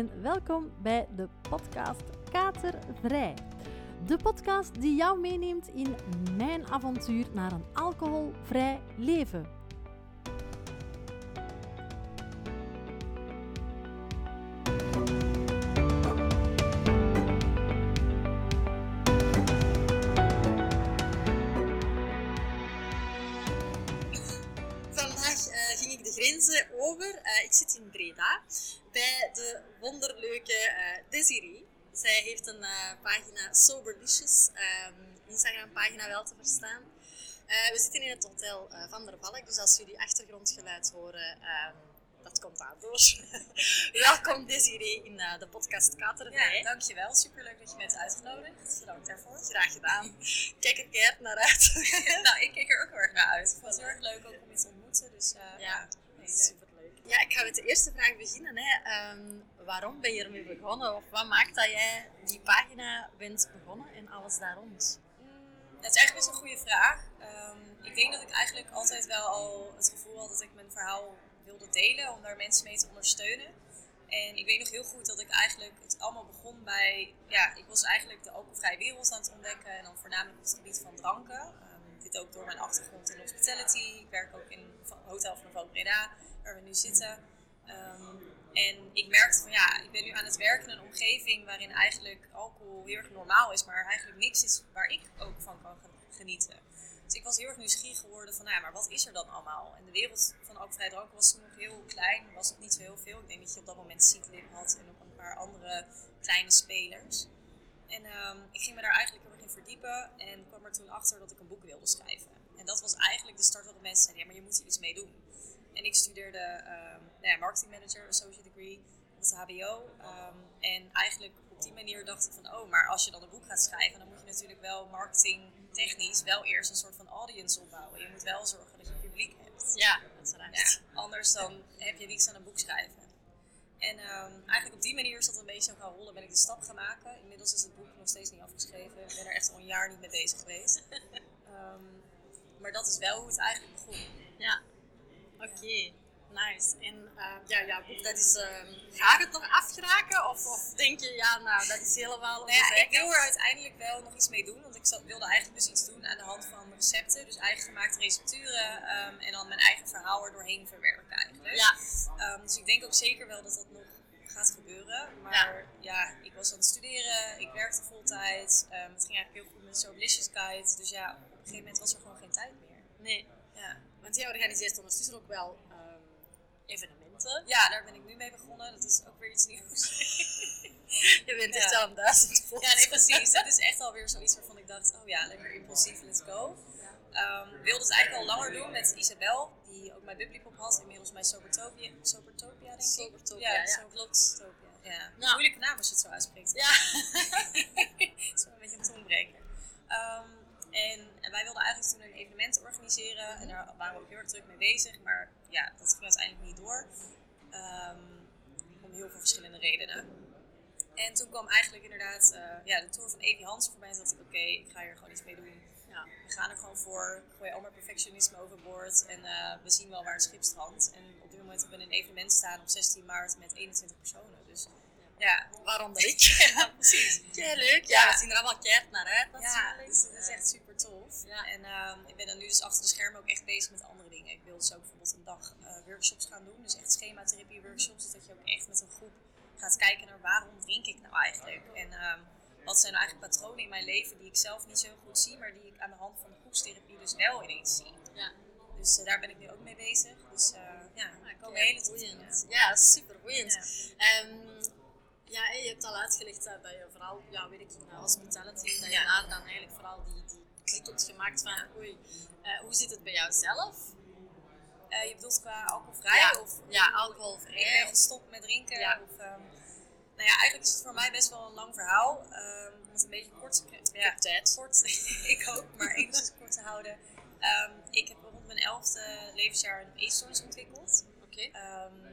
en welkom bij de podcast Katervrij. De podcast die jou meeneemt in mijn avontuur naar een alcoholvrij leven. Wonderleuke eh Desiree. Zij heeft een eh, pagina Soberlicious, ehm Instagram pagina wel te verstaan. Eh, we zitten in het hotel Van der Valk, dus als jullie achtergrondgeluid horen, ehm, dat komt daardoor. Welkom Desiree in de podcast Katervrij. Ja, dankjewel. Superleuk dat je bent uitgenodigd. Bedankt daarvoor. Graag gedaan. Kijk er keihard naar uit. nou, ik keek er ook heel erg naar uit. Ik vond het heel erg leuk ook om je te ontmoeten. Dus ja. Superleuk. Ja, ik ga met de eerste vraag beginnen. Hè. Ehm, waarom ben je ermee begonnen? Of wat maakt dat jij die pagina bent begonnen en alles daar rond? Mm, Het is eigenlijk best een goede vraag. Ehm, ik denk dat ik eigenlijk altijd wel al het gevoel had dat ik mijn verhaal wilde delen om daar mensen mee te ondersteunen. En ik weet nog heel goed dat ik eigenlijk het allemaal begon bij, ja, ik was eigenlijk de alcoholvrije wereld aan het ontdekken en dan voornamelijk op het gebied van dranken. Ehm, dit ook door mijn achtergrond in hospitality. Ik werk ook in Hotel van de Breda, waar we nu zitten. Ehm, en ik merkte van ja, ik ben nu aan het werken in een omgeving waarin eigenlijk alcohol heel erg normaal is, maar eigenlijk niks is waar ik ook van kan ge- genieten. Dus ik was heel erg nieuwsgierig geworden van, nou ja, maar wat is er dan allemaal? En de wereld van alcoholvrij drank was nog heel klein, was nog niet zo heel veel. Ik denk dat je op dat moment Seedlip had en nog een paar andere kleine spelers. En ehm, ik ging me daar eigenlijk heel erg in verdiepen en kwam er toen achter dat ik een boek wilde schrijven. En dat was eigenlijk de start waarop mensen zeiden, ja, maar je moet er iets mee doen. En ik studeerde ehm nou ja, marketing manager, associate degree op het HBO. Ehm, en eigenlijk op die manier dacht ik van, oh, maar als je dan een boek gaat schrijven, dan moet je natuurlijk wel marketingtechnisch wel eerst een soort van audience opbouwen. Je moet wel zorgen dat je publiek hebt. Ja. Ja, anders dan heb je niets aan een boek schrijven. En ehm, eigenlijk op die manier is dat een beetje zo gaan rollen, ben ik de stap gaan maken. Inmiddels is het boek nog steeds niet afgeschreven. Ik ben er echt al een jaar niet mee bezig geweest. Ehm, maar dat is wel hoe het eigenlijk begon. Ja, oké. Nice. En eh, ja, ja, boek, dat is, ehm, gaat het nog afgeraken? Of, of denk je, ja, nou, dat is helemaal Nou ja, ik wil er uiteindelijk wel nog iets mee doen. Want ik zat- wilde eigenlijk dus iets doen aan de hand van recepten. Dus eigen gemaakte recepturen. ehm, en dan mijn eigen verhaal er doorheen verwerken eigenlijk. Ja, dus ik denk ook zeker wel dat dat nog gaat gebeuren. Maar ja, ik was aan het studeren, ik werkte voltijd. Ehm, het ging eigenlijk heel goed met Soblicious Guide. Dus ja, op een gegeven moment was er gewoon geen tijd meer. nee. Ja, Want jij organiseert ondertussen ook wel evenementen. ja daar ben ik nu mee begonnen. Dat is ook weer iets nieuws. Je bent Ja. echt wel een duizend volk. ja, nee, precies. Het is echt alweer zoiets waarvan ik dacht, oh ja, lekker impulsief, let's go. Ik wilde het eigenlijk al langer doen met Isabel, die ook mijn Bubblypop had. Inmiddels mijn Sobertopia, Sobertopia denk ik. Sobertopia, ja, klopt. Sobertopia, ja. Nou. Moeilijke naam als je het zo uitspreekt. Ja. Wel een beetje een tongbreker. Ehm, en wij wilden eigenlijk toen een evenement organiseren. En daar waren we ook heel erg druk mee bezig. Maar ja, dat ging uiteindelijk niet door. Ehm, om heel veel verschillende redenen. En toen kwam eigenlijk inderdaad eh, ja, de tour van Evie Hansen voorbij. En toen dacht ik, oké, ik ga hier gewoon iets mee doen. Ja. We gaan er gewoon voor. Ik gooi al mijn perfectionisme overboord. En eh, we zien wel waar het schip strandt. En op dit moment hebben we een evenement staan op 16 maart met 21 personen. Dus ja, Waaronder ik. ja precies. Kei leuk. Ja, Ja. we zien er allemaal keihard naar uit Ja, natuurlijk. dus het is echt super tof. Ja. En ehm, ik ben dan nu dus achter de schermen ook echt bezig met andere Ik wil dus ook bijvoorbeeld een dag eh, workshops gaan doen. Dus echt schematherapie workshops. Dus dat je ook echt met een groep gaat kijken naar waarom drink ik nou eigenlijk. En ehm, wat zijn nou eigenlijk patronen in mijn leven die ik zelf niet zo goed zie. Maar die ik aan de hand van groepstherapie dus wel ineens zie. Ja. Dus eh, daar ben ik nu ook mee bezig. Dus eh, ja, er komen Kei hele toffe boeiend. Ja, super boeiend. Ja. Ja, hè, je hebt al uitgelegd dat je vooral ja, werkt in eh, hospitality, dat je Ja. daar dan eigenlijk vooral die, die klik hebt gemaakt van oei, hoe zit het bij jou Eh, je bedoelt qua alcoholvrij? ja, Of, ja, Ik alcoholvrij. ben gestopt met drinken. Ja. Of, ehm, nou ja, eigenlijk is het voor mij best wel een lang verhaal. ehm, om het een beetje kort te Ik ja, kort, ik ook, maar enigszins kort te houden. Ehm, ik heb rond mijn elfde levensjaar een eetstoornis ontwikkeld. Oké.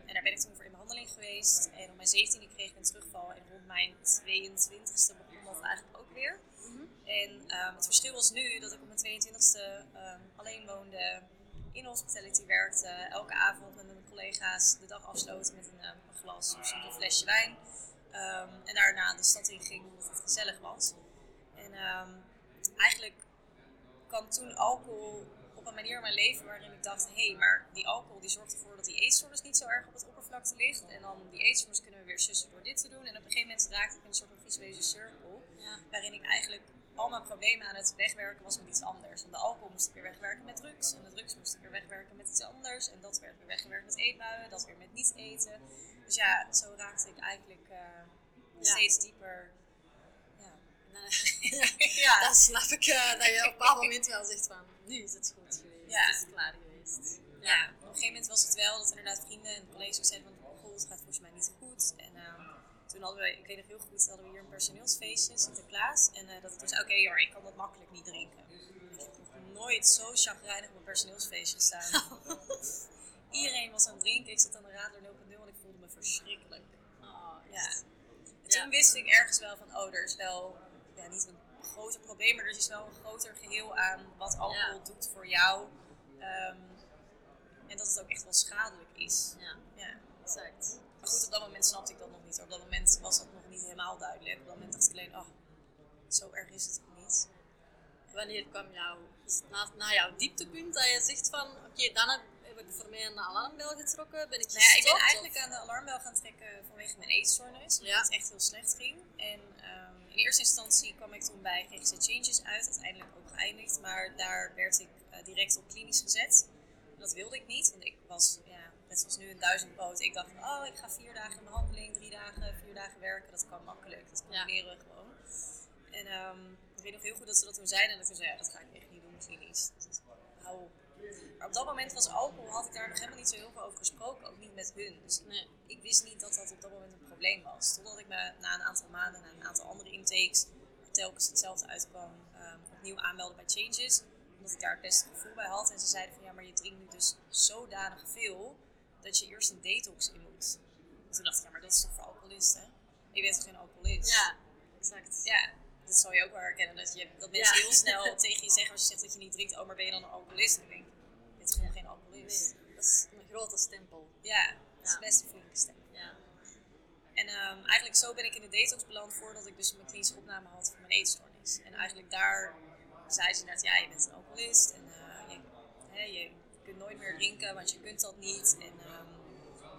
En daar ben ik toen voor in behandeling geweest. En op mijn 17e kreeg ik een terugval. En rond mijn 22e begon dat eigenlijk ook weer. Mhm. En het verschil was nu dat ik op mijn 22e ehm, alleen woonde, in hospitality werkte, elke avond met mijn collega's de dag afsloten met een, ehm, een glas of soms een flesje wijn. Ehm, en daarna de stad in ging omdat het gezellig was. En ehm, eigenlijk kwam toen alcohol op een manier in mijn leven waarin ik dacht, hé, hey, maar die alcohol die zorgt ervoor dat die eetstoornis niet zo erg op het oppervlakte ligt. En dan die eetstoornis kunnen we weer sussen door dit te doen. En op een gegeven moment raakte ik in een soort van visuele cirkel, Ja. waarin ik eigenlijk al mijn problemen aan het wegwerken was met iets anders. Want de alcohol moest ik weer wegwerken met drugs. En de drugs moest ik weer wegwerken met iets anders. En dat werd weer weggewerkt met eetbuien. Dat weer met niet eten. Dus ja, zo raakte ik eigenlijk eh, steeds dieper. Ja. Ja. Dan snap ik eh, dat je op een bepaald moment wel zegt van, nu is het goed geweest, Ja. het is klaar geweest. ja, op een gegeven moment was het wel dat inderdaad vrienden en collega's ook zeiden van, goh, het gaat volgens mij niet toen hadden we, ik weet nog heel goed, hadden we hier een personeelsfeestje, Sinterklaas. En eh, dat ik toen zei, oké hoor, ik kan dat makkelijk niet drinken. Ik heb nooit zo chagrijnig op een personeelsfeestje gestaan. Iedereen was aan het drinken, ik zat aan de radar 0.0 en ik voelde me verschrikkelijk. Oh, Ja. En toen Ja. wist ik ergens wel van, oh, er is wel ja, niet een groter probleem, maar er is wel een groter geheel aan wat alcohol Ja. doet voor jou. Ehm, en dat het ook echt wel schadelijk is. Ja, Ja. exact. Maar goed, op dat moment snapte ik dat nog niet. Op dat moment was dat nog niet helemaal duidelijk. Op dat moment dacht ik alleen, oh, zo erg is het ook niet. Wanneer kwam jouw, is het na, na jouw dieptepunt dat je zegt van, oké, dan heb, heb ik voor mij een alarmbel getrokken, ben ik Nou ja, ik ben gestopt, eigenlijk of- aan de alarmbel gaan trekken vanwege mijn eetstoornis. Omdat Ja. het echt heel slecht ging. En ehm, in eerste instantie kwam ik toen bij GGZ Changes uit. Uiteindelijk ook geëindigd. Maar daar werd ik eh, direct op klinisch gezet. Dat wilde ik niet. Want ik was, ja, net zoals nu een duizendpoot. Ik dacht, oh, ik ga vier dagen in behandeling, drie dagen, vier dagen werken. Dat kan makkelijk. Dat combineren we gewoon. En ehm, ik weet nog heel goed dat ze dat toen zeiden. En dat ik toen zei, ja, dat ga ik echt niet doen, klinisch. Dat, hou op. Maar op dat moment was alcohol, had ik daar nog helemaal niet zo heel veel over gesproken. Ook niet met hun. Dus Nee. ik wist niet dat dat op dat moment een probleem was. Totdat ik me na een aantal maanden, na een aantal andere intakes, telkens hetzelfde uitkwam, ehm, opnieuw aanmeldde bij Changes. Omdat ik daar het beste gevoel bij had. En ze zeiden van ja, maar je drinkt nu dus zodanig veel dat je eerst een detox in moet. En toen dacht ik, ja, maar dat is toch voor alcoholisten? Je bent toch geen alcoholist? Ja, exact. Ja, dat zal je ook wel herkennen. Dat, je, dat mensen Ja. heel snel tegen je zeggen als je zegt dat je niet drinkt, oh, maar ben je dan een alcoholist? En ik denk, je bent gewoon geen alcoholist. Nee, dat is een grote stempel. Ja, dat is best een flinke stem. Ja. En ehm, eigenlijk zo ben ik in de detox beland voordat ik dus mijn klinische opname had voor mijn eetstoornis. En eigenlijk daar zei ze net, ja, je bent een alcoholist en je, hè, je kunt nooit meer drinken, want je kunt dat niet. En ehm,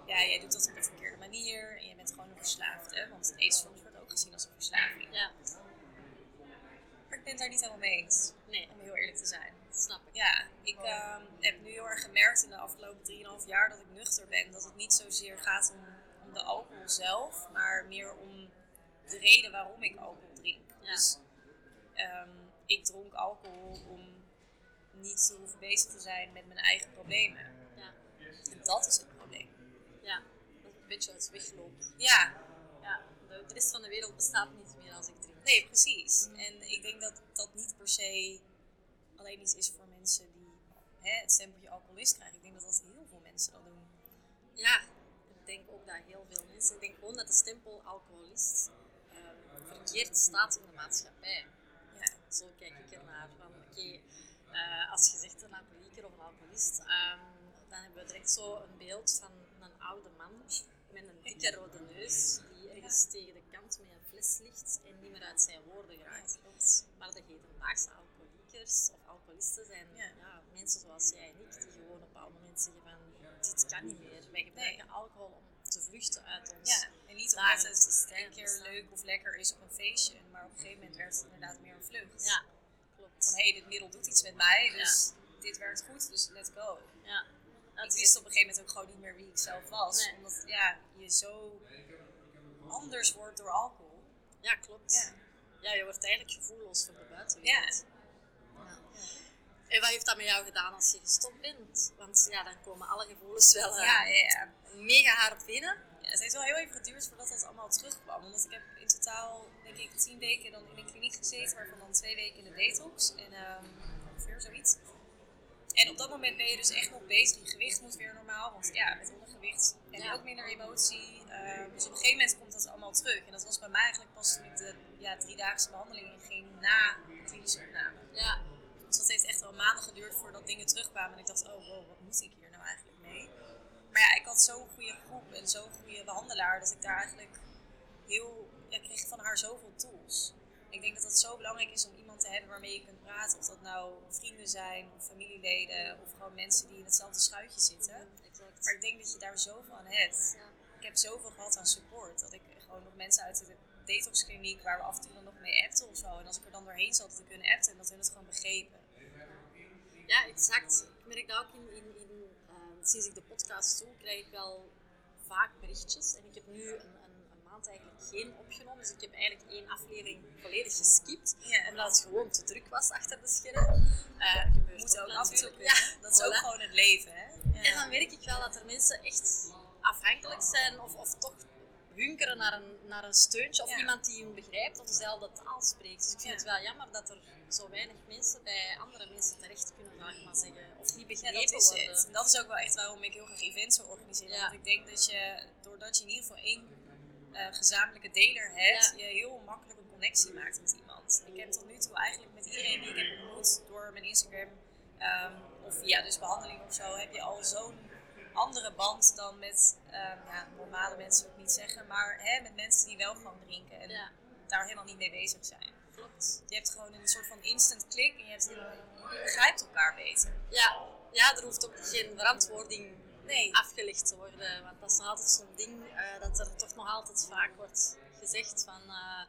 ja, jij doet dat op de verkeerde manier en je bent gewoon een verslaafde, want eetstoornis wordt ook gezien als een verslaving. ja, Maar ik ben het daar niet helemaal mee eens, nee, om heel eerlijk te zijn. dat snap ik. Ja, ik ehm, heb nu heel erg gemerkt in de afgelopen 3,5 jaar dat ik nuchter ben. Dat het niet zozeer gaat om, om de alcohol zelf, maar meer om de reden waarom ik alcohol drink. Ja. Dus ehm, ik dronk alcohol om niet te hoeven bezig te zijn met mijn eigen problemen. Ja, En dat is het probleem. ja. Dat is een beetje als wegloop. Ja, Ja, de, de rest van de wereld bestaat niet meer als ik drink. nee, precies. En ik denk dat dat niet per se alleen iets is voor mensen die hè, het stempeltje alcoholist krijgen. Ik denk dat dat heel veel mensen dat doen. Ja, ik denk ook dat heel veel mensen, ik denk gewoon dat de stempel alcoholist ehm, verkeerd staat in de maatschappij. Ja. Zo kijk ik ernaar. Van, oké, eh, als je zegt een alcoholieker of een alcoholist, ehm, dan hebben we direct zo een beeld van een oude man met een dikke rode neus, die ergens tegen de kant met een fles ligt en niet meer uit zijn woorden geraakt. Maar de hedendaagse alcoholiekers of alcoholisten zijn Ja. ja. mensen zoals jij en ik, die gewoon op een bepaald moment zeggen van dit kan niet meer. Wij gebruiken alcohol om te vluchten uit ons. Ja, en niet omdat het een keer leuk of lekker is op een feestje, maar op een gegeven moment werd het inderdaad meer een vlucht. Ja. Van hé, hey, dit middel doet iets met mij, dus dit werkt goed, dus let's go. Ja. ik wist op een gegeven moment ook gewoon niet meer wie ik zelf was. Nee. Omdat ja, je zo anders wordt door alcohol. ja, klopt. Ja. Ja. je wordt eigenlijk gevoelloos voor de buitenwereld. Ja. Ja. En wat heeft dat met jou gedaan als je gestopt bent? Want ja, dan komen alle gevoelens wel eh, Ja, ja, ja. mega hard binnen. Het heeft wel heel even geduurd voordat dat allemaal terugkwam. Want ik heb in totaal, denk ik, tien weken dan in een kliniek gezeten, waarvan dan twee weken in de detox. En ehm, ongeveer zoiets. En op dat moment ben je dus echt nog bezig. Je gewicht moet weer normaal, want ja, met ondergewicht heb je Ja. ook minder emotie. Ehm, dus op een gegeven moment komt dat allemaal terug. En dat was bij mij eigenlijk pas toen ik de ja, driedaagse behandeling inging na de klinische opname. Ja, Dus dat heeft echt wel maanden geduurd voordat dingen terugkwamen. En ik dacht, oh wow, wat moet ik hier? Maar ja, ik had zo'n goede groep en zo'n goede behandelaar dat ik daar eigenlijk heel, ik kreeg van haar zoveel tools. Ik denk dat het zo belangrijk is om iemand te hebben waarmee je kunt praten. Of dat nou vrienden zijn, of familieleden, of gewoon mensen die in hetzelfde schuitje zitten. Exact. Maar ik denk dat je daar zoveel aan hebt. Ja. Ik heb zoveel gehad aan support. Dat ik gewoon nog mensen uit de detoxkliniek waar we af en toe dan nog mee appten of zo. En als ik er dan doorheen zat te kunnen appten, en dat hun het gewoon begrepen. Ja, exact. Ik merk dat ook in, in, sinds ik de podcast doe, krijg ik wel vaak berichtjes. En ik heb nu een, een, een maand eigenlijk geen opgenomen, dus ik heb eigenlijk één aflevering volledig geskipt. Ja, Omdat het gewoon te druk was achter de schermen. Gebeurt moet ook af en toe kunnen. dat is ook gewoon het leven, hè? Ja. En dan merk ik wel dat er mensen echt afhankelijk zijn of, of toch hunkeren naar een, naar een steuntje of Ja. iemand die hun begrijpt of dezelfde taal spreekt. Dus ik vind Ja. het wel jammer dat er zo weinig mensen bij andere mensen terecht kunnen, ik maar zeggen. Of niet Ja, begrepen dat is worden. het. Dat is ook wel echt waarom ik heel graag events wil organiseren. Ja. Want ik denk dat je, doordat je in ieder geval één eh, gezamenlijke deler hebt, Ja. je heel makkelijk een connectie maakt met iemand. Ik heb tot nu toe eigenlijk met iedereen die ik heb ontmoet door mijn Instagram ehm, of via dus behandeling of zo, heb je al zo'n andere band dan met ehm, ja, normale mensen, wil ik niet zeggen, maar hè, met mensen die wel gewoon drinken en Ja, daar helemaal niet mee bezig zijn. klopt. Je hebt gewoon een soort van instant klik en je, hebt, je begrijpt elkaar beter. Ja, ja, er hoeft ook geen verantwoording Nee. afgelegd te worden. Want dat is nog altijd zo'n ding eh, dat er toch nog altijd vaak wordt gezegd van... eh,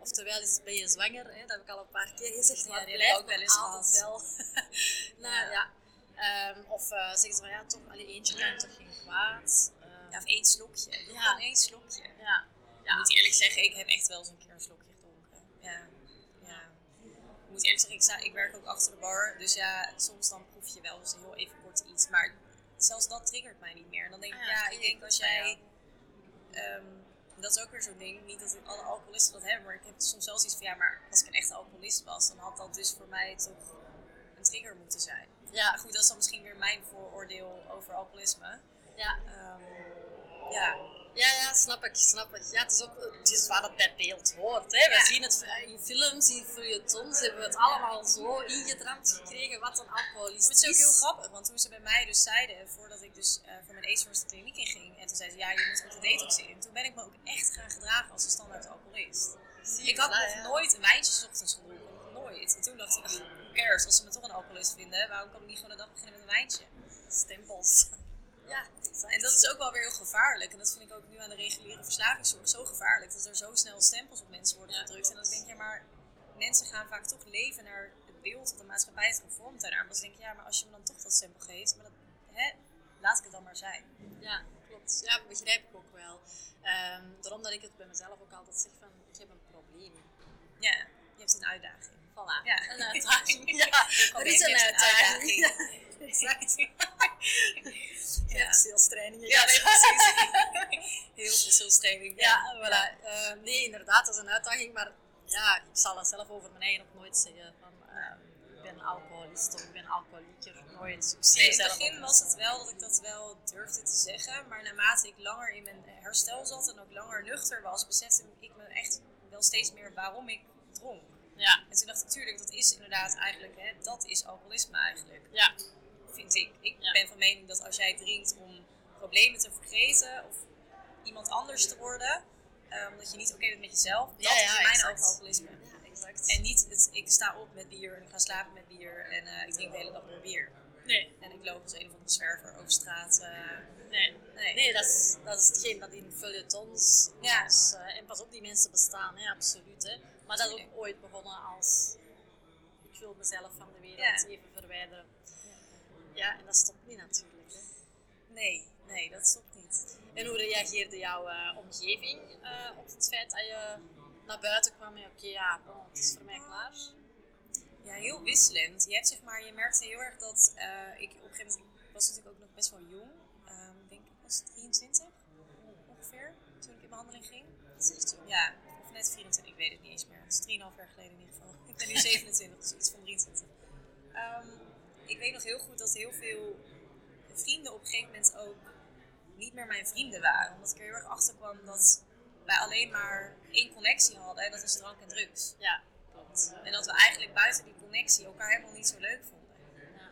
oftewel is, ben je zwanger, hè, dat heb ik al een paar keer gezegd, Ja, maar heb ik blijft ook wel eens altijd wel. nou, Ja. ja. Ehm, of eh, zeggen ze van ja, toch, allee, eentje kan toch geen kwaad. Eh, Ja, of één slokje. Doe Ja. Één slokje. ja. Ik moet eerlijk zeggen, ik heb echt wel eens een keer een slokje gedronken. Ja. ja. Ik moet eerlijk zeggen, ik, sta, ik werk ook achter de bar. Dus ja, soms dan proef je wel eens heel even kort iets. Maar zelfs dat triggert mij niet meer. En dan denk ik, Ah, ja, ja, ik denk als jij... ehm, dat is ook weer zo'n ding. Niet dat alle alcoholisten dat hebben. Maar ik heb soms zelfs iets van, ja, maar als ik een echte alcoholist was... dan had dat dus voor mij toch een trigger moeten zijn. Ja, goed, dat is dan misschien weer mijn vooroordeel over alcoholisme. ja. Ehm, ja, Ja, ja, snap ik, snap ik. Ja, het is ook het is waar het bij beeld hoort. Hè. We Ja. zien het in films, in feuilletons, hebben we het allemaal zo ingedramd gekregen wat een alcoholist Het is ook is. heel grappig, want toen ze bij mij dus zeiden, voordat ik dus eh, voor mijn eetstoornis de kliniek in ging, en toen zeiden ze, ja, je moet met de detox in. Toen ben ik me ook echt gaan gedragen als een standaard alcoholist. Zie Ik had dat, nog ja. nooit een wijntje 's ochtends gedronken, nog nooit. En toen dacht ik, cares, als ze me toch een alcoholist vinden, waarom kan ik niet gewoon de dag beginnen met een wijntje? Stempels. Ja. En dat is ook wel weer heel gevaarlijk. En dat vind ik ook nu aan de reguliere verslavingszorg zo gevaarlijk. Dat er zo snel stempels op mensen worden gedrukt. En dan denk je, maar mensen gaan vaak toch leven naar het beeld dat de maatschappij het gevormd heeft. Maar dan denk je, ja, maar als je me dan toch dat stempel geeft, maar dat, hè, laat ik het dan maar zijn. Ja, klopt. Ja, begrijp ik ook wel. Ehm, daarom dat ik het bij mezelf ook altijd zeg van, ik heb een probleem. Ja, je hebt een uitdaging. Voilà, Ja. een uitdaging. Ja, er is een uitdaging. Ja, exact. ja. Ja. Salstrainingen. Ja, nee, precies. Heel veel zelfstraining. Ja, voilà. Eh, nee, inderdaad, dat is een uitdaging, maar ja, ik zal dat zelf over mijn eigen ook nooit zeggen. Van, eh, ik ben alcoholist of ik ben alcoholieker. Nooit. Nee, in het begin was het wel dat ik dat wel durfde te zeggen. Maar naarmate ik langer in mijn herstel zat en ook langer nuchter was, besefte ik me echt wel steeds meer waarom ik dronk. Ja, En toen dacht ik, natuurlijk, dat is inderdaad eigenlijk, hè, dat is alcoholisme eigenlijk, ja, vind ik. Ik Ja. ben van mening dat als jij drinkt om problemen te vergeten of iemand anders te worden, eh, omdat je niet oké bent met jezelf, dat Ja, ja, is in mijn ogen alcoholisme. ja, exact. En niet, het, ik sta op met bier en ik ga slapen met bier en eh, ik drink de hele dag door bier. nee, En ik loop als een of andere zwerver over straat. eh, nee. nee. Nee, dat is, dat is hetgeen dat in feuilletons Ja. eh, en pas op, die mensen bestaan, hè, absoluut. Hè. Maar dat is ook ooit begonnen als ik wil mezelf van de wereld Ja. even verwijderen. Ja, en dat stopt niet natuurlijk. Hè. Nee, nee, dat stopt niet. En hoe reageerde jouw eh, omgeving eh, op het feit dat je naar buiten kwam en oké, ja, bon, het is voor mij klaar? Ja, heel wisselend. Je hebt zeg maar, je merkte heel erg dat eh, ik op een gegeven moment, ik was natuurlijk ook nog best wel jong. Ehm, denk ik was 23 ongeveer, toen ik in behandeling ging. Ja, of net 24, ik weet het niet eens meer. Het is 3,5 jaar geleden in ieder geval. Ik ben nu 27, dus iets van 23. Ehm, ik weet nog heel goed dat heel veel vrienden op een gegeven moment ook niet meer mijn vrienden waren. Omdat ik er heel erg achter kwam dat wij alleen maar één connectie hadden en dat is drank en drugs. Ja, klopt. En dat we eigenlijk buiten die connectie elkaar helemaal niet zo leuk vonden. Ja,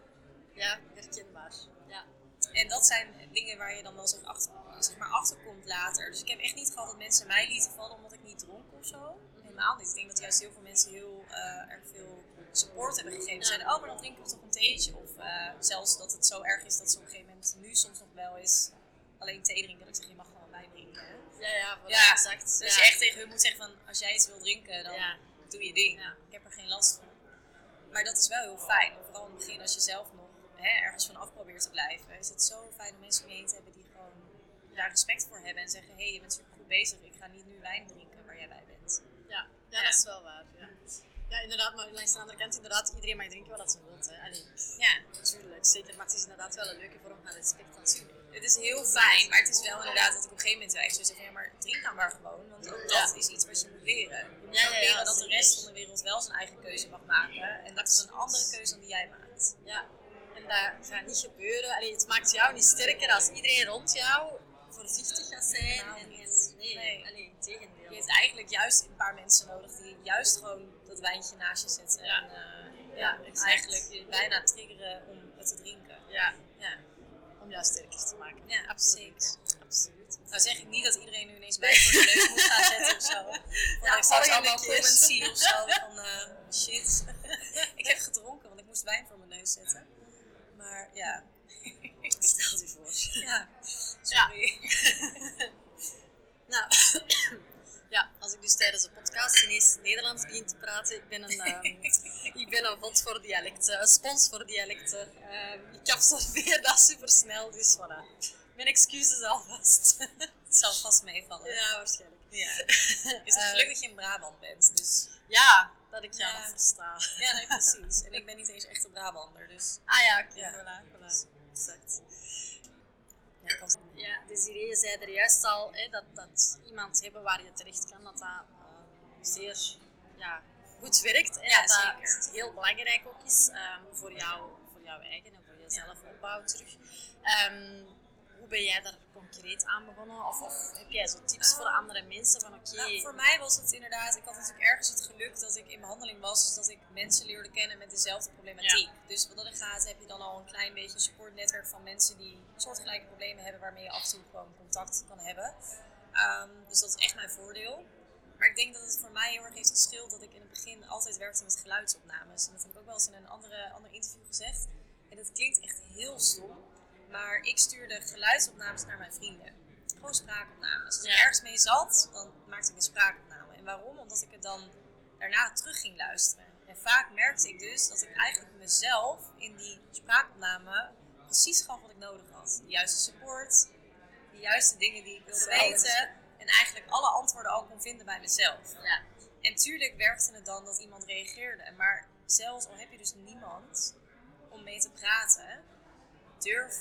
ja herkenbaar. Ja. En dat zijn dingen waar je dan wel zeg, achter, zeg maar achterkomt later. Dus ik heb echt niet gehad dat mensen mij lieten vallen omdat ik niet dronk of zo. Helemaal niet. Ik denk dat juist heel veel mensen heel uh, erg veel support hebben gegeven. Ze zeiden, oh, maar dan drinken we toch een theetje. Of uh, zelfs dat het zo erg is dat ze op een gegeven moment nu soms nog wel is alleen thee drinken. Dat ik zeg, je mag gewoon wijn drinken. Ja, ja, ja. exact. Dus je echt tegen hun moet zeggen van, als jij iets wil drinken, dan doe je ding. Ik heb er geen last van. Maar dat is wel heel fijn. Vooral in het begin als je zelf nog hè, ergens van af probeert te blijven. Is het zo fijn om mensen om je heen te hebben die daar respect voor hebben. En zeggen, hé, hey, je bent super goed bezig. Ik ga niet nu wijn drinken waar jij bij bent. Ja, ja, dat is wel waar. Ja. Ja, inderdaad, maar langs de andere kant, inderdaad, iedereen mag drinken wat ze wil. ja, natuurlijk, zeker. Maar het is inderdaad wel een leuke vorm van respect natuurlijk. Het is heel fijn, maar het is wel inderdaad dat ik op een gegeven moment wel echt zo zeg, ja, maar drink dan maar gewoon. Want ook dat is iets wat je moet leren. Je moet ja, ja, leren dat de rest van de wereld wel zijn eigen keuze mag maken. En dat is een andere keuze dan die jij maakt. Ja, en dat gaat niet gebeuren. Allee, het maakt jou niet sterker als iedereen rond jou voorzichtig gaat zijn. Nou, en, nee, nee. Allee, tegendeel. Je hebt eigenlijk juist een paar mensen nodig die juist gewoon dat wijntje naast je zetten. Ja. En uh, ja, ja eigenlijk je bijna triggeren om het te drinken. Ja. ja. Om jou sterker te maken. Ja, absoluut. absoluut. Nou zeg ik niet dat iedereen nu ineens wijn voor de neus moet gaan zetten of zo. Ja, ik straks allemaal comments zien of zo van uh, shit. ik heb gedronken, want ik moest wijn voor mijn neus zetten. Maar ja. Stel je voor. Ja, sorry. Ja. nou, ja, als ik dus tijdens de podcast ineens Nederlands begin te praten, ik ben een, um, ik ben een vod voor dialecten, een spons voor dialecten. Um, ik absorbeer dat super snel, dus voilà. Mijn excuses alvast. Het zal vast meevallen. Ja, waarschijnlijk. Ja. Is het gelukkig dat je in Brabant bent, dus... Ja, dat ik jou ja. versta. Ja, nee, precies. En ik ben niet eens echt een Brabander, dus... Ah ja, oké, okay, ja. voilà, voilà. Exact. Ja, kan... ja Desiree zei er juist al hè, dat, dat iemand hebben waar je terecht kan, dat dat uh, zeer ja, goed werkt. En ja, dat dat heel belangrijk ook is um, voor, jou, voor jouw eigen en voor jezelf opbouw terug. Um, hoe ben jij daar concreet aan begonnen? Of, of heb jij zo tips voor andere mensen? Van, oké. nou, voor mij was het inderdaad, ik had natuurlijk ergens het geluk dat ik in behandeling was, dus dat ik mensen leerde kennen met dezelfde problematiek. Dus wat dat gaat, heb je dan al een klein beetje een supportnetwerk van mensen die soortgelijke problemen hebben waarmee je af en toe gewoon contact kan hebben. Um, dus dat is echt mijn voordeel. Maar ik denk dat het voor mij heel erg heeft geschild dat ik in het begin altijd werkte met geluidsopnames. En dat heb ik ook wel eens in een andere, ander interview gezegd. En dat klinkt echt heel stom. Maar ik stuurde geluidsopnames naar mijn vrienden. Gewoon spraakopnames. Als ik ergens mee zat, dan maakte ik een spraakopname. En waarom? Omdat ik het dan daarna terug ging luisteren. En vaak merkte ik dus dat ik eigenlijk mezelf in die spraakopname precies gaf wat ik nodig had. De juiste support, de juiste dingen die ik wilde weten. En eigenlijk alle antwoorden al kon vinden bij mezelf. Ja. En tuurlijk werkte het dan dat iemand reageerde. Maar zelfs al heb je dus niemand om mee te praten, durf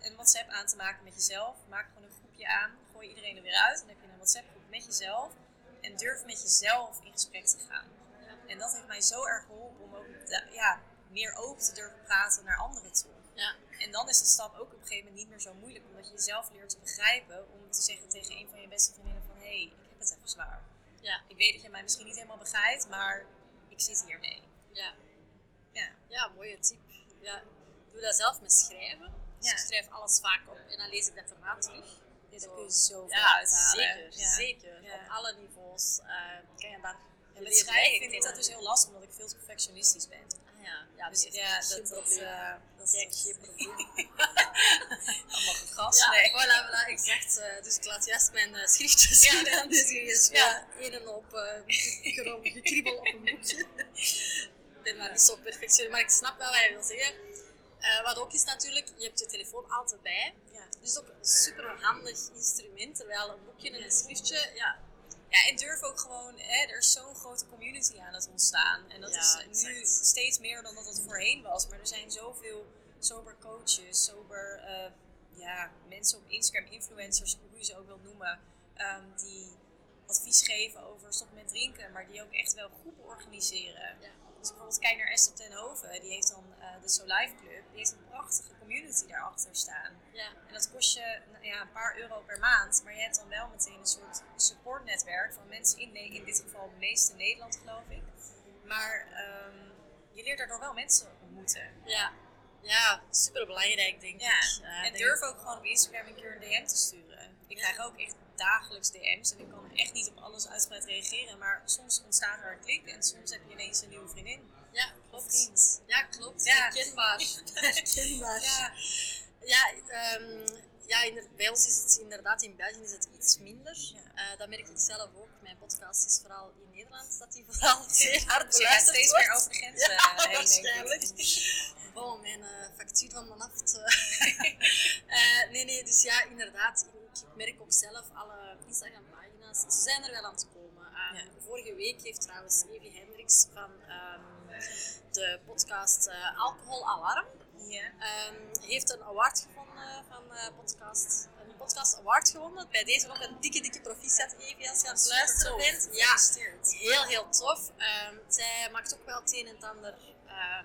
een WhatsApp aan te maken met jezelf. Maak gewoon een groepje aan. Gooi iedereen er weer uit. Dan heb je een WhatsApp groep met jezelf. En durf met jezelf in gesprek te gaan. En dat heeft mij zo erg geholpen om ook ja, meer open te durven praten naar anderen toe. Ja. En dan is de stap ook op een gegeven moment niet meer zo moeilijk. Omdat je jezelf leert te begrijpen. Om te zeggen tegen een van je beste vriendinnen van... Hé, hey, ik heb het even zwaar. Ja. Ik weet dat je mij misschien niet helemaal begrijpt. Maar ik zit hiermee. Ja. Ja, ja mooie tip. Ja. Doe dat zelf met schrijven. Dus ik schrijf alles vaak op en dan lees ik dat erna terug. Ja, daar kun je zoveel ja. Zeker, zeker. Op alle niveaus uh, kan je daar... Ja, met schrijven vind ik dat dus heel lastig, omdat ik veel te perfectionistisch ben. Ah, ja, ja, dus ja, dat, dat, uh, dat is geen probleem. Allemaal gas. Ja, nee. voilà, voilà, exact. Uh, dus ik laat juist mijn uh, schriftjes zien ja. Dus hier is ja. een en op uh, gekriebel op een boekje. ik ben maar niet zo perfectionistisch, maar ik snap wel wat je wil zeggen. Uh, wat ook is natuurlijk, je hebt je telefoon altijd bij. Ja. Dus ook een super handig instrument, terwijl een boekje en een schriftje, ja. Ja, en durf ook gewoon, hè, er is zo'n grote community aan het ontstaan. En dat is nu steeds meer dan dat het voorheen was. Maar er zijn zoveel sober coaches, sober uh, ja, mensen op Instagram, influencers, hoe je ze ook wilt noemen, um, die advies geven over stop met drinken, maar die ook echt wel groepen organiseren. Ja. Ik bijvoorbeeld kijk naar Esther ten Hoven, die heeft dan uh, de So Life Club. Die heeft een prachtige community daarachter staan. Ja. En dat kost je nou ja, een paar euro per maand. Maar je hebt dan wel meteen een soort supportnetwerk van mensen in, in dit geval meest in Nederland geloof ik. Maar um, je leert daardoor wel mensen ontmoeten. Ja. ja, super belangrijk denk Ja, ik. Eh, en durf ook gewoon op Instagram een keer een DM te sturen. Ik krijg ook echt dagelijks DM's en ik kan echt niet op alles uitgebreid reageren. Maar soms ontstaat er een klik en soms heb je ineens een nieuwe vriendin. Ja, klopt. Ja, klopt. Ja. Herkenbaar. Herkenbaar. Ja, Ja, ehm, ja inder- bij ons is het inderdaad, in België is het iets minder. Ja. Eh, dat merk ik zelf ook. Mijn podcast is vooral in Nederland, dat die vooral zeer hard dus je gaat beluisterd steeds wordt. meer over grenzen Ja, heen, denk waarschijnlijk. Bon, mijn eh, factuur van eh. Eh, nee, nee, dus ja, inderdaad. Ik, ik merk ook zelf alle Instagram-pagina's. Ze zijn er wel aan het komen. Ehm, Ja. Vorige week heeft trouwens Evie Hendricks van ehm, de podcast eh, Alcohol Alarm Ja. Ehm, heeft een award gewonnen van eh, podcast. Een podcast award gewonnen. Bij deze ook een dikke, dikke proficiat, Evie, als je aan het luisteren bent. Ja, heel, heel tof. Ehm, zij maakt ook wel het een en het ander ehm,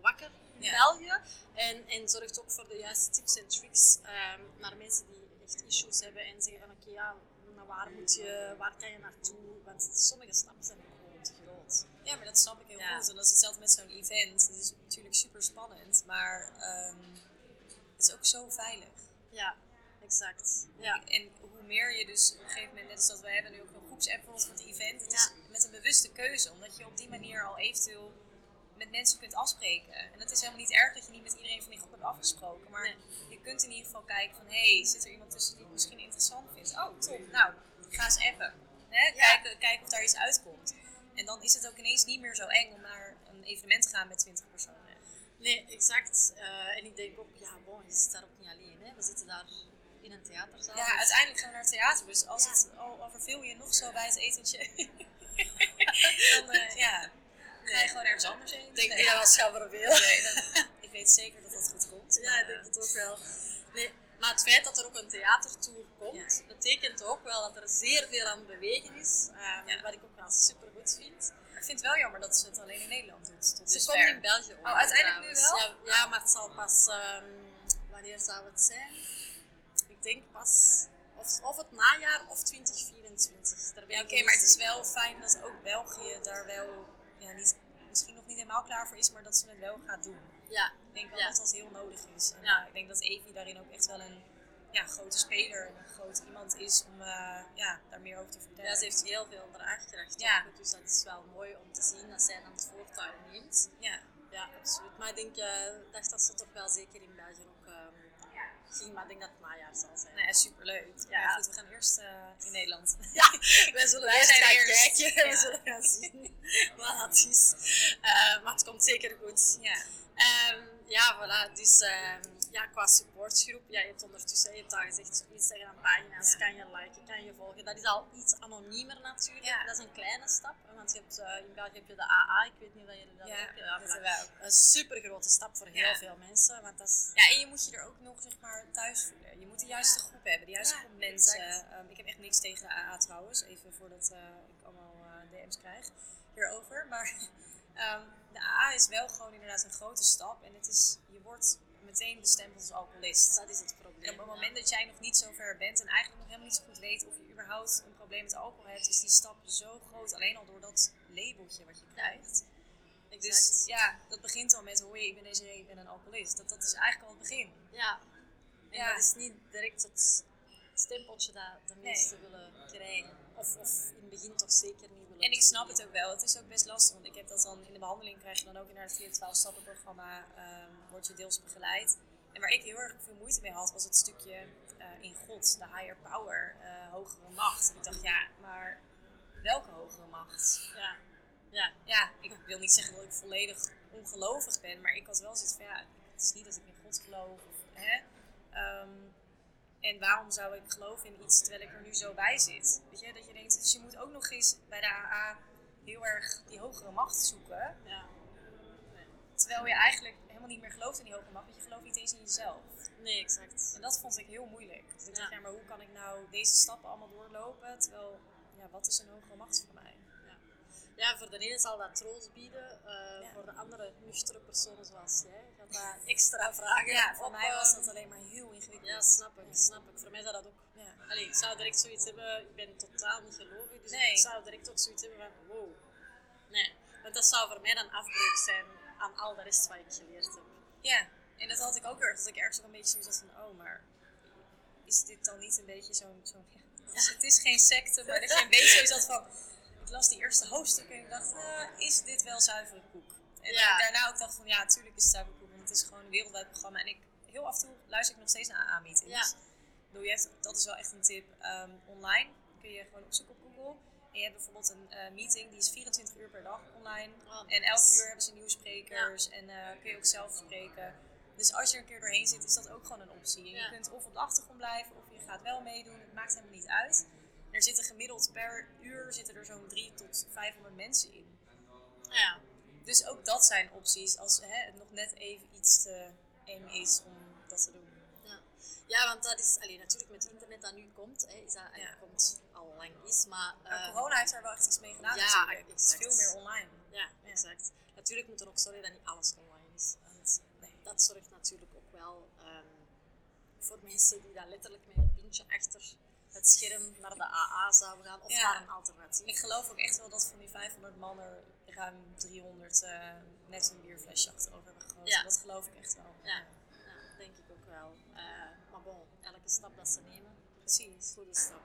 wakker in Ja. België. En, en zorgt ook voor de juiste tips en tricks naar mensen die echt issues hebben en zeggen van oké, ja, naar waar moet je, waar kan je naartoe? Want sommige stappen zijn Ja, maar dat snap ik heel Ja. goed. En dat is hetzelfde met zo'n event. Het is natuurlijk super spannend, maar ehm, het is ook zo veilig. Ja, exact. Ja. En hoe meer je dus op een gegeven moment, net als dat we hebben nu ook een groepsapp bijvoorbeeld van het event, het Ja. is met een bewuste keuze, omdat je op die manier al eventueel met mensen kunt afspreken. En het is helemaal niet erg dat je niet met iedereen van die groep hebt afgesproken, maar Nee. je kunt in ieder geval kijken van, hé, hey, zit er iemand tussen die ik misschien interessant vindt? Oh, top, nou, ga eens appen. Hè? Kijken, kijken of daar iets uitkomt. En dan is het ook ineens niet meer zo eng om naar een evenement te gaan met 20 personen. Nee, exact. Eh, en ik denk ook, ja, bon, je zit daar ook niet alleen. Hè. We zitten daar in een theaterzaal. Ja, uiteindelijk gaan we naar het theater. Dus als het al, verveel je nog zo bij het etentje, dan eh, ja, ga je gewoon ergens anders heen. Denk Nee. ons gaan vervelen. Nee, ik weet zeker dat dat goed komt. Ja, ik denk het ook wel. Nee, maar het feit dat er ook een theatertour komt, Ja. betekent ook wel dat er zeer veel aan het bewegen is. eh, Ja. Wat ik ook wel super goed vind. maar ik vind het wel jammer dat ze het alleen in Nederland doet. Tot Ze komen in België ook. Oh, uiteindelijk nu wel? Ja, ja, maar het zal pas. ehm, wanneer zou het zijn? Ik denk pas. Of, of het najaar of 2024. Daar ben Ja, ik oké, maar het is wel fijn dat ook België daar wel, ja, niet, misschien nog niet helemaal klaar voor is, maar dat ze het wel gaat doen. Ja, Ik denk wel Ja. dat dat heel nodig is. En, Ja. eh, ik denk dat Evie daarin ook echt wel een ja, grote speler, een groot iemand is om eh, ja, daar meer over te vertellen. ja, ze heeft heel veel draagkracht. Ja. Dus dat is wel mooi om te zien dat zij dan het voortouw neemt. Ja. Ja, absoluut. Maar ik denk, eh, dacht dat ze toch wel zeker in België ook ehm, ging. Maar ik denk dat het najaar zal zijn. Ja, superleuk. Ja. Ja. goed, we gaan eerst eh, in Nederland. Ja, wij zullen Wij gaan eerst. kijken en we Ja. zullen gaan zien wat het is. Eh, maar het komt zeker goed. ja. Ehm, ja, voilà. Dus ehm, ja, qua supportgroep, ja, je hebt ondertussen, je hebt al gezegd, Instagram-pagina's Ja. kan je liken, kan je volgen. Dat is al iets anoniemer natuurlijk. Ja. Dat is een kleine stap, want je hebt, eh, in België heb je de AA, ik weet niet of jullie dat Ja, hebben. dat wij ook. Een super grote stap voor heel Ja. veel mensen, want dat is... Ja, en je moet je er ook nog zeg maar thuis voelen. Je moet de juiste groep hebben, de juiste Ja, groep mensen. Ehm, ik heb echt niks tegen de AA trouwens, even voordat eh, ik allemaal eh, DM's krijg hierover. Maar ehm, de AA is wel gewoon inderdaad een grote stap en het is, je wordt meteen bestempeld als alcoholist. Dat is het probleem. En op het moment dat jij nog niet zo ver bent en eigenlijk nog helemaal niet zo goed weet of je überhaupt een probleem met alcohol hebt, is die stap zo groot alleen al door dat labeltje wat je krijgt. Dus ja, dat begint al met hoi, ik ben deze ik ben een alcoholist. Dat, dat is eigenlijk al het begin. Ja. En Ja. dat is niet direct het stempeltje dat de meesten willen krijgen. Of, of in het begin toch zeker niet En ik snap het ook wel. Het is ook best lastig. Want ik heb dat dan in de behandeling krijg je dan ook in het 4 12 stappen programma ehm word je deels begeleid. En waar ik heel erg veel moeite mee had, was het stukje eh, in God, de higher power, eh, hogere macht. En ik dacht, ja, maar welke hogere macht? Ja. Ja. Ja, ik wil niet zeggen dat ik volledig ongelovig ben, maar ik had wel zoiets van, ja, het is niet dat ik in God geloof. Of, hè? Ehm, en waarom zou ik geloven in iets terwijl ik er nu zo bij zit? Weet je, dat je denkt, dus je moet ook nog eens bij de AA heel erg die hogere macht zoeken. ja. Terwijl je eigenlijk helemaal niet meer gelooft in die hogere macht, want je gelooft niet eens in jezelf. Nee, exact. En dat vond ik heel moeilijk. Dus ik dacht, Ja. ja, maar hoe kan ik nou deze stappen allemaal doorlopen? Terwijl, ja, wat is een hogere macht voor mij? Ja, voor de ene zal dat troost bieden. eh, Ja. Voor de andere nuchtere personen zoals jij gaat dat extra vragen. Ja, voor op, mij was ehm, dat alleen maar heel ingewikkeld. Ja, snap ik, snap ik. Voor mij zou dat ook... Ja. Allee, ik zou direct zoiets hebben... Ik ben totaal niet gelovig, dus Nee. ik zou direct ook zoiets hebben van... Wow. Nee. Want dat zou voor mij dan afbreuk zijn aan al de rest wat ik geleerd heb. Ja, en dat had ik ook erg, dat ik ergens ook een beetje zoiets had van, oh, maar is dit dan niet een beetje zo'n, dus het is geen secte, maar dat je een beetje zoiets had van, ik las die eerste hoofdstukken en ik dacht, nou, is dit wel zuivere koek? En Ja. ik daarna ook dacht van, ja, natuurlijk is het zuivere koek, want het is gewoon een wereldwijd programma. En ik, heel af en toe luister ik nog steeds naar AA-meetings. Ja. Je hebt, dat is wel echt een tip. Ehm, online kun je gewoon opzoeken op Google. En je hebt bijvoorbeeld een eh, meeting, die is 24 uur per dag online. Oh, En elk nice. uur hebben ze nieuwe sprekers en eh, kun je ook zelf spreken. Dus als je er een keer doorheen zit, is dat ook gewoon een optie. En. Je kunt of op de achtergrond blijven of je gaat wel meedoen. Het maakt helemaal niet uit. Er zitten gemiddeld per uur zitten er zo'n 3 tot 500 mensen in. Ja. Dus ook dat zijn opties als hè, het nog net even iets te eng is om dat te doen. Ja. ja, want dat is alleen natuurlijk met internet dat nu komt, hè, is dat, Ja. dat komt al lang is, maar, Maar eh, corona heeft daar wel echt iets mee gedaan ja, natuurlijk. Het is veel meer online. ja, Ja. exact. Natuurlijk moet er ook zorgen dat niet alles online is, want Nee. dat zorgt natuurlijk ook wel ehm, voor mensen die dan letterlijk met een pintje achter het scherm naar de AA zouden gaan of Ja. naar een alternatief. Ik geloof ook echt wel dat van die 500 man er ruim 300 eh, net een bierflesje achterover hebben. Ja. Dat geloof ik echt wel. Ja, ja, denk ik ook wel. Eh, maar bon, elke stap dat ze nemen, Precies. goede stap.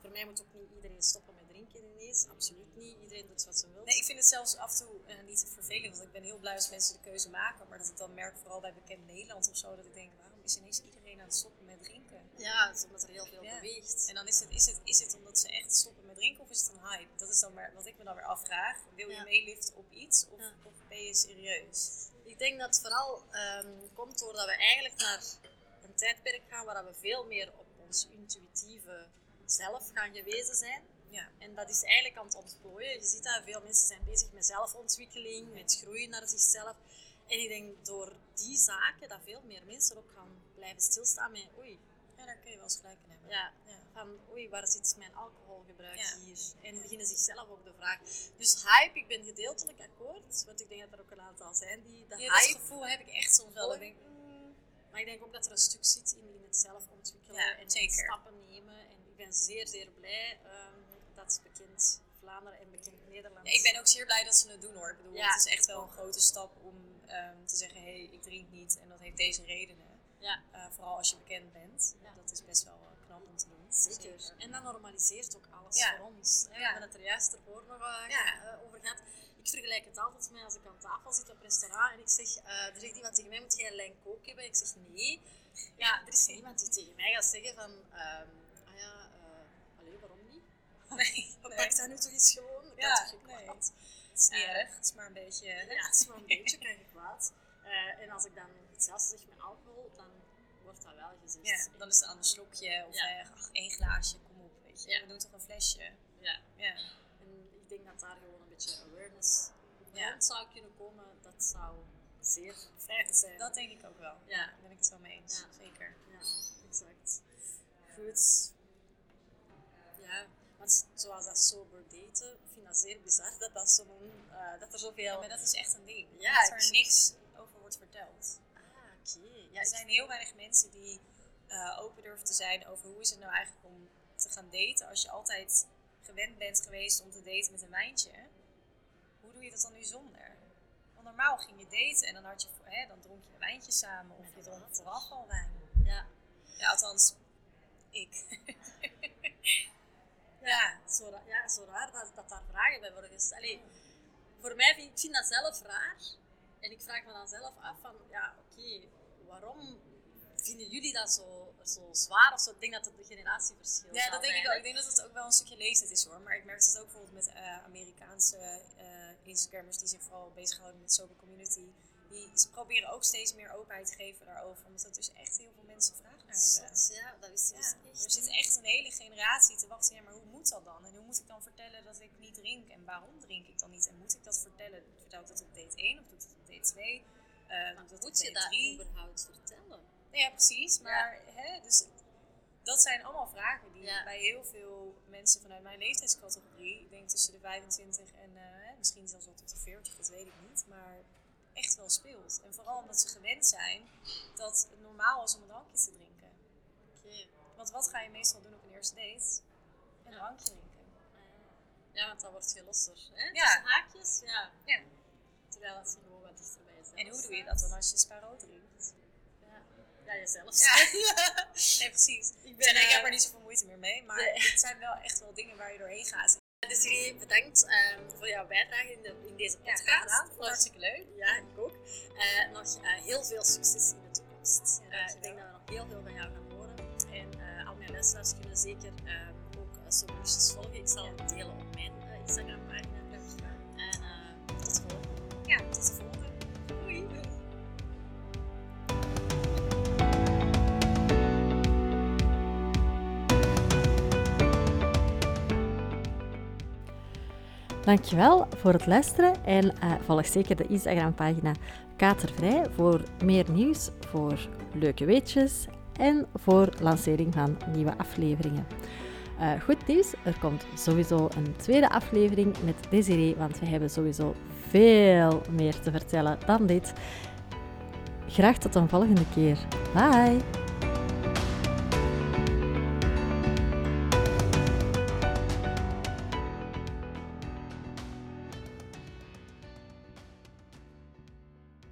Voor mij moet ook niet iedereen stoppen met drinken ineens, absoluut niet. Iedereen doet wat ze wil. Nee, ik vind het zelfs af en toe eh, niet vervelend, want ik ben heel blij als mensen de keuze maken. Maar dat ik dan merk, vooral bij Bekend Nederland of zo, dat ik denk, waarom is ineens iedereen aan het stoppen met drinken? Ja, het is omdat er heel veel Ja. beweegt. En dan is het, is, het, is het omdat ze echt stoppen met drinken of is het een hype? Dat is dan maar wat ik me dan weer afvraag. Wil je Ja. meeliften op iets of, Ja. of ben je serieus? Ik denk dat het vooral ehm, komt doordat we eigenlijk naar een tijdperk gaan waar we veel meer op ons intuïtieve zelf gaan gewezen zijn. Ja. En dat is eigenlijk aan het ontplooien. Je ziet dat veel mensen zijn bezig met zelfontwikkeling, met groei naar zichzelf. En ik denk door die zaken dat veel meer mensen ook gaan blijven stilstaan met oei, Ja, daar kun je wel eens gelijk in hebben. ja, Ja. van oei, waar zit mijn alcoholgebruik Ja. hier? En beginnen zichzelf ook de vraag. Dus hype, ik ben gedeeltelijk akkoord, want ik denk dat er ook een aantal zijn die de Ja, dat hype gevoel heb ik echt soms wel. Denk, mm, maar ik denk ook dat er een stuk zit in, in het zelf ontwikkelen en stappen nemen. En ik ben zeer, zeer blij ehm, dat bekend Vlaanderen en bekend Nederland. Ja, ik ben ook zeer blij dat ze het doen hoor. Ik bedoel, het is echt wel een grote stap om ehm, te zeggen, hé, hey, ik drink niet en dat heeft deze redenen. Ja, Eh, vooral als je bekend bent. Ja. Dat is best wel eh, knap om te doen. zeker. En dat normaliseert ook alles Ja. voor ons. Hè. We Ja. hebben het er juist ervoor nog eh, over gehad. Ik vergelijk het altijd met als ik aan tafel zit op restaurant en ik zeg, er zegt iemand tegen mij, moet jij een lijn kook hebben? Ik zeg, nee. Ja, er is niemand die tegen mij gaat zeggen van, ehm, ah ja, allee, waarom niet? Nee, Pak nee. dat nu toch eens gewoon? Dat Ja, toch nee. Niet is maar een beetje... Ja, maar een beetje, krijg ik kwaad. Eh, en als ik dan hetzelfde zeg met alcohol, dan wordt dat wel gezegd. Ja, dan is het aan een slokje of Ja. eh, ach, één glaasje, kom op, weet je. Ja. We doen toch een flesje. Ja. Ja. En ik denk dat daar gewoon een beetje awareness Ja. rond zou kunnen komen. Dat zou zeer fijn zijn. Dat denk ik ook wel. Ja. Daar ben ik het wel mee eens. Zeker. Ja, exact. Goed. Zoals dat sober daten, ik vind dat zeer bizar dat, dat, zo, eh, dat er zoveel... Ja, maar dat is echt een ding. Ja, dat er ik- niks over wordt verteld. Ah, oké. Ja, Er zijn heel weinig mensen die eh, open durven te zijn over hoe is het nou eigenlijk om te gaan daten als je altijd gewend bent geweest om te daten met een wijntje. Hoe doe je dat dan nu zonder? Want normaal ging je daten en dan, had je, hè, dan dronk je een wijntje samen of je dronk vooraf al wijn. ja. Ja, althans, ik. ja, Zo, ra- ja, zo raar dat, dat daar vragen bij worden gesteld. Allee, voor mij vind ik vind dat zelf raar. En ik vraag me dan zelf af van, ja, oké, waarom vinden jullie dat zo, zo zwaar? Of zo? Ik denk dat het de generatieverschil Ja, zal dat denk ik hè. Ik denk dat het ook wel een stukje leeftijd is hoor. Maar ik merk het ook bijvoorbeeld met eh, Amerikaanse eh, Instagrammers die zich vooral bezighouden met sober community. Die ze proberen ook steeds meer openheid te geven daarover. Omdat er dus echt heel veel mensen vragen naar hebben. Zot, ja, dat Ja, dus echt er zit echt een hele generatie te wachten. Ja, maar hoe moet dat dan? En hoe moet ik dan vertellen dat ik niet drink? En waarom drink ik dan niet? En moet ik dat vertellen? Vertel ik dat op date 1 of doe ik dat op date 2? Eh doe ik Maar dat moet je dat 3? überhaupt vertellen? Ja, precies. Maar hè, dus dat zijn allemaal vragen die Ja. bij heel veel mensen vanuit mijn leeftijdscategorie, ik denk tussen de 25 en eh, misschien zelfs wel tot de 40, dat weet ik niet, maar echt wel speelt. En vooral omdat ze gewend zijn dat het normaal is om een drankje te drinken. Want wat ga je meestal doen op een eerste date? Een Ja. drankje drinken. Ja, want dan wordt je losser. Hè? Ja. Tussen haakjes, ja. Ja. Terwijl je gewoon wat dichterbij bent. En hoe doe je dat dan als je Sparrow drinkt? jezelf Ja. zijn. Nee, precies. ik, ben, ik eh, heb er niet zoveel moeite meer mee, maar Nee. het zijn wel echt wel dingen waar je doorheen gaat. Desiree, bedankt ehm, voor jouw bijdrage in, de, in deze Ja, podcast. gedaan. Nog- hartstikke leuk. Ja, ik ook. Eh, nog eh, heel veel succes in de toekomst. Ja, Eh, ik denk dat we nog heel veel van jou gaan horen. En al mijn luisteraars kunnen zeker ehm, ook uh, Solutions volgen. Ik zal het delen op mijn eh, Instagram-pagina. En eh, tot de volgende. Ja, tot de volgende. Dankjewel voor het luisteren en eh, volg zeker de Instagram-pagina Katervrij voor meer nieuws, voor leuke weetjes en voor lancering van nieuwe afleveringen. Eh, goed nieuws, er komt sowieso een tweede aflevering met Desiree, want we hebben sowieso veel meer te vertellen dan dit. Graag tot een volgende keer. Bye!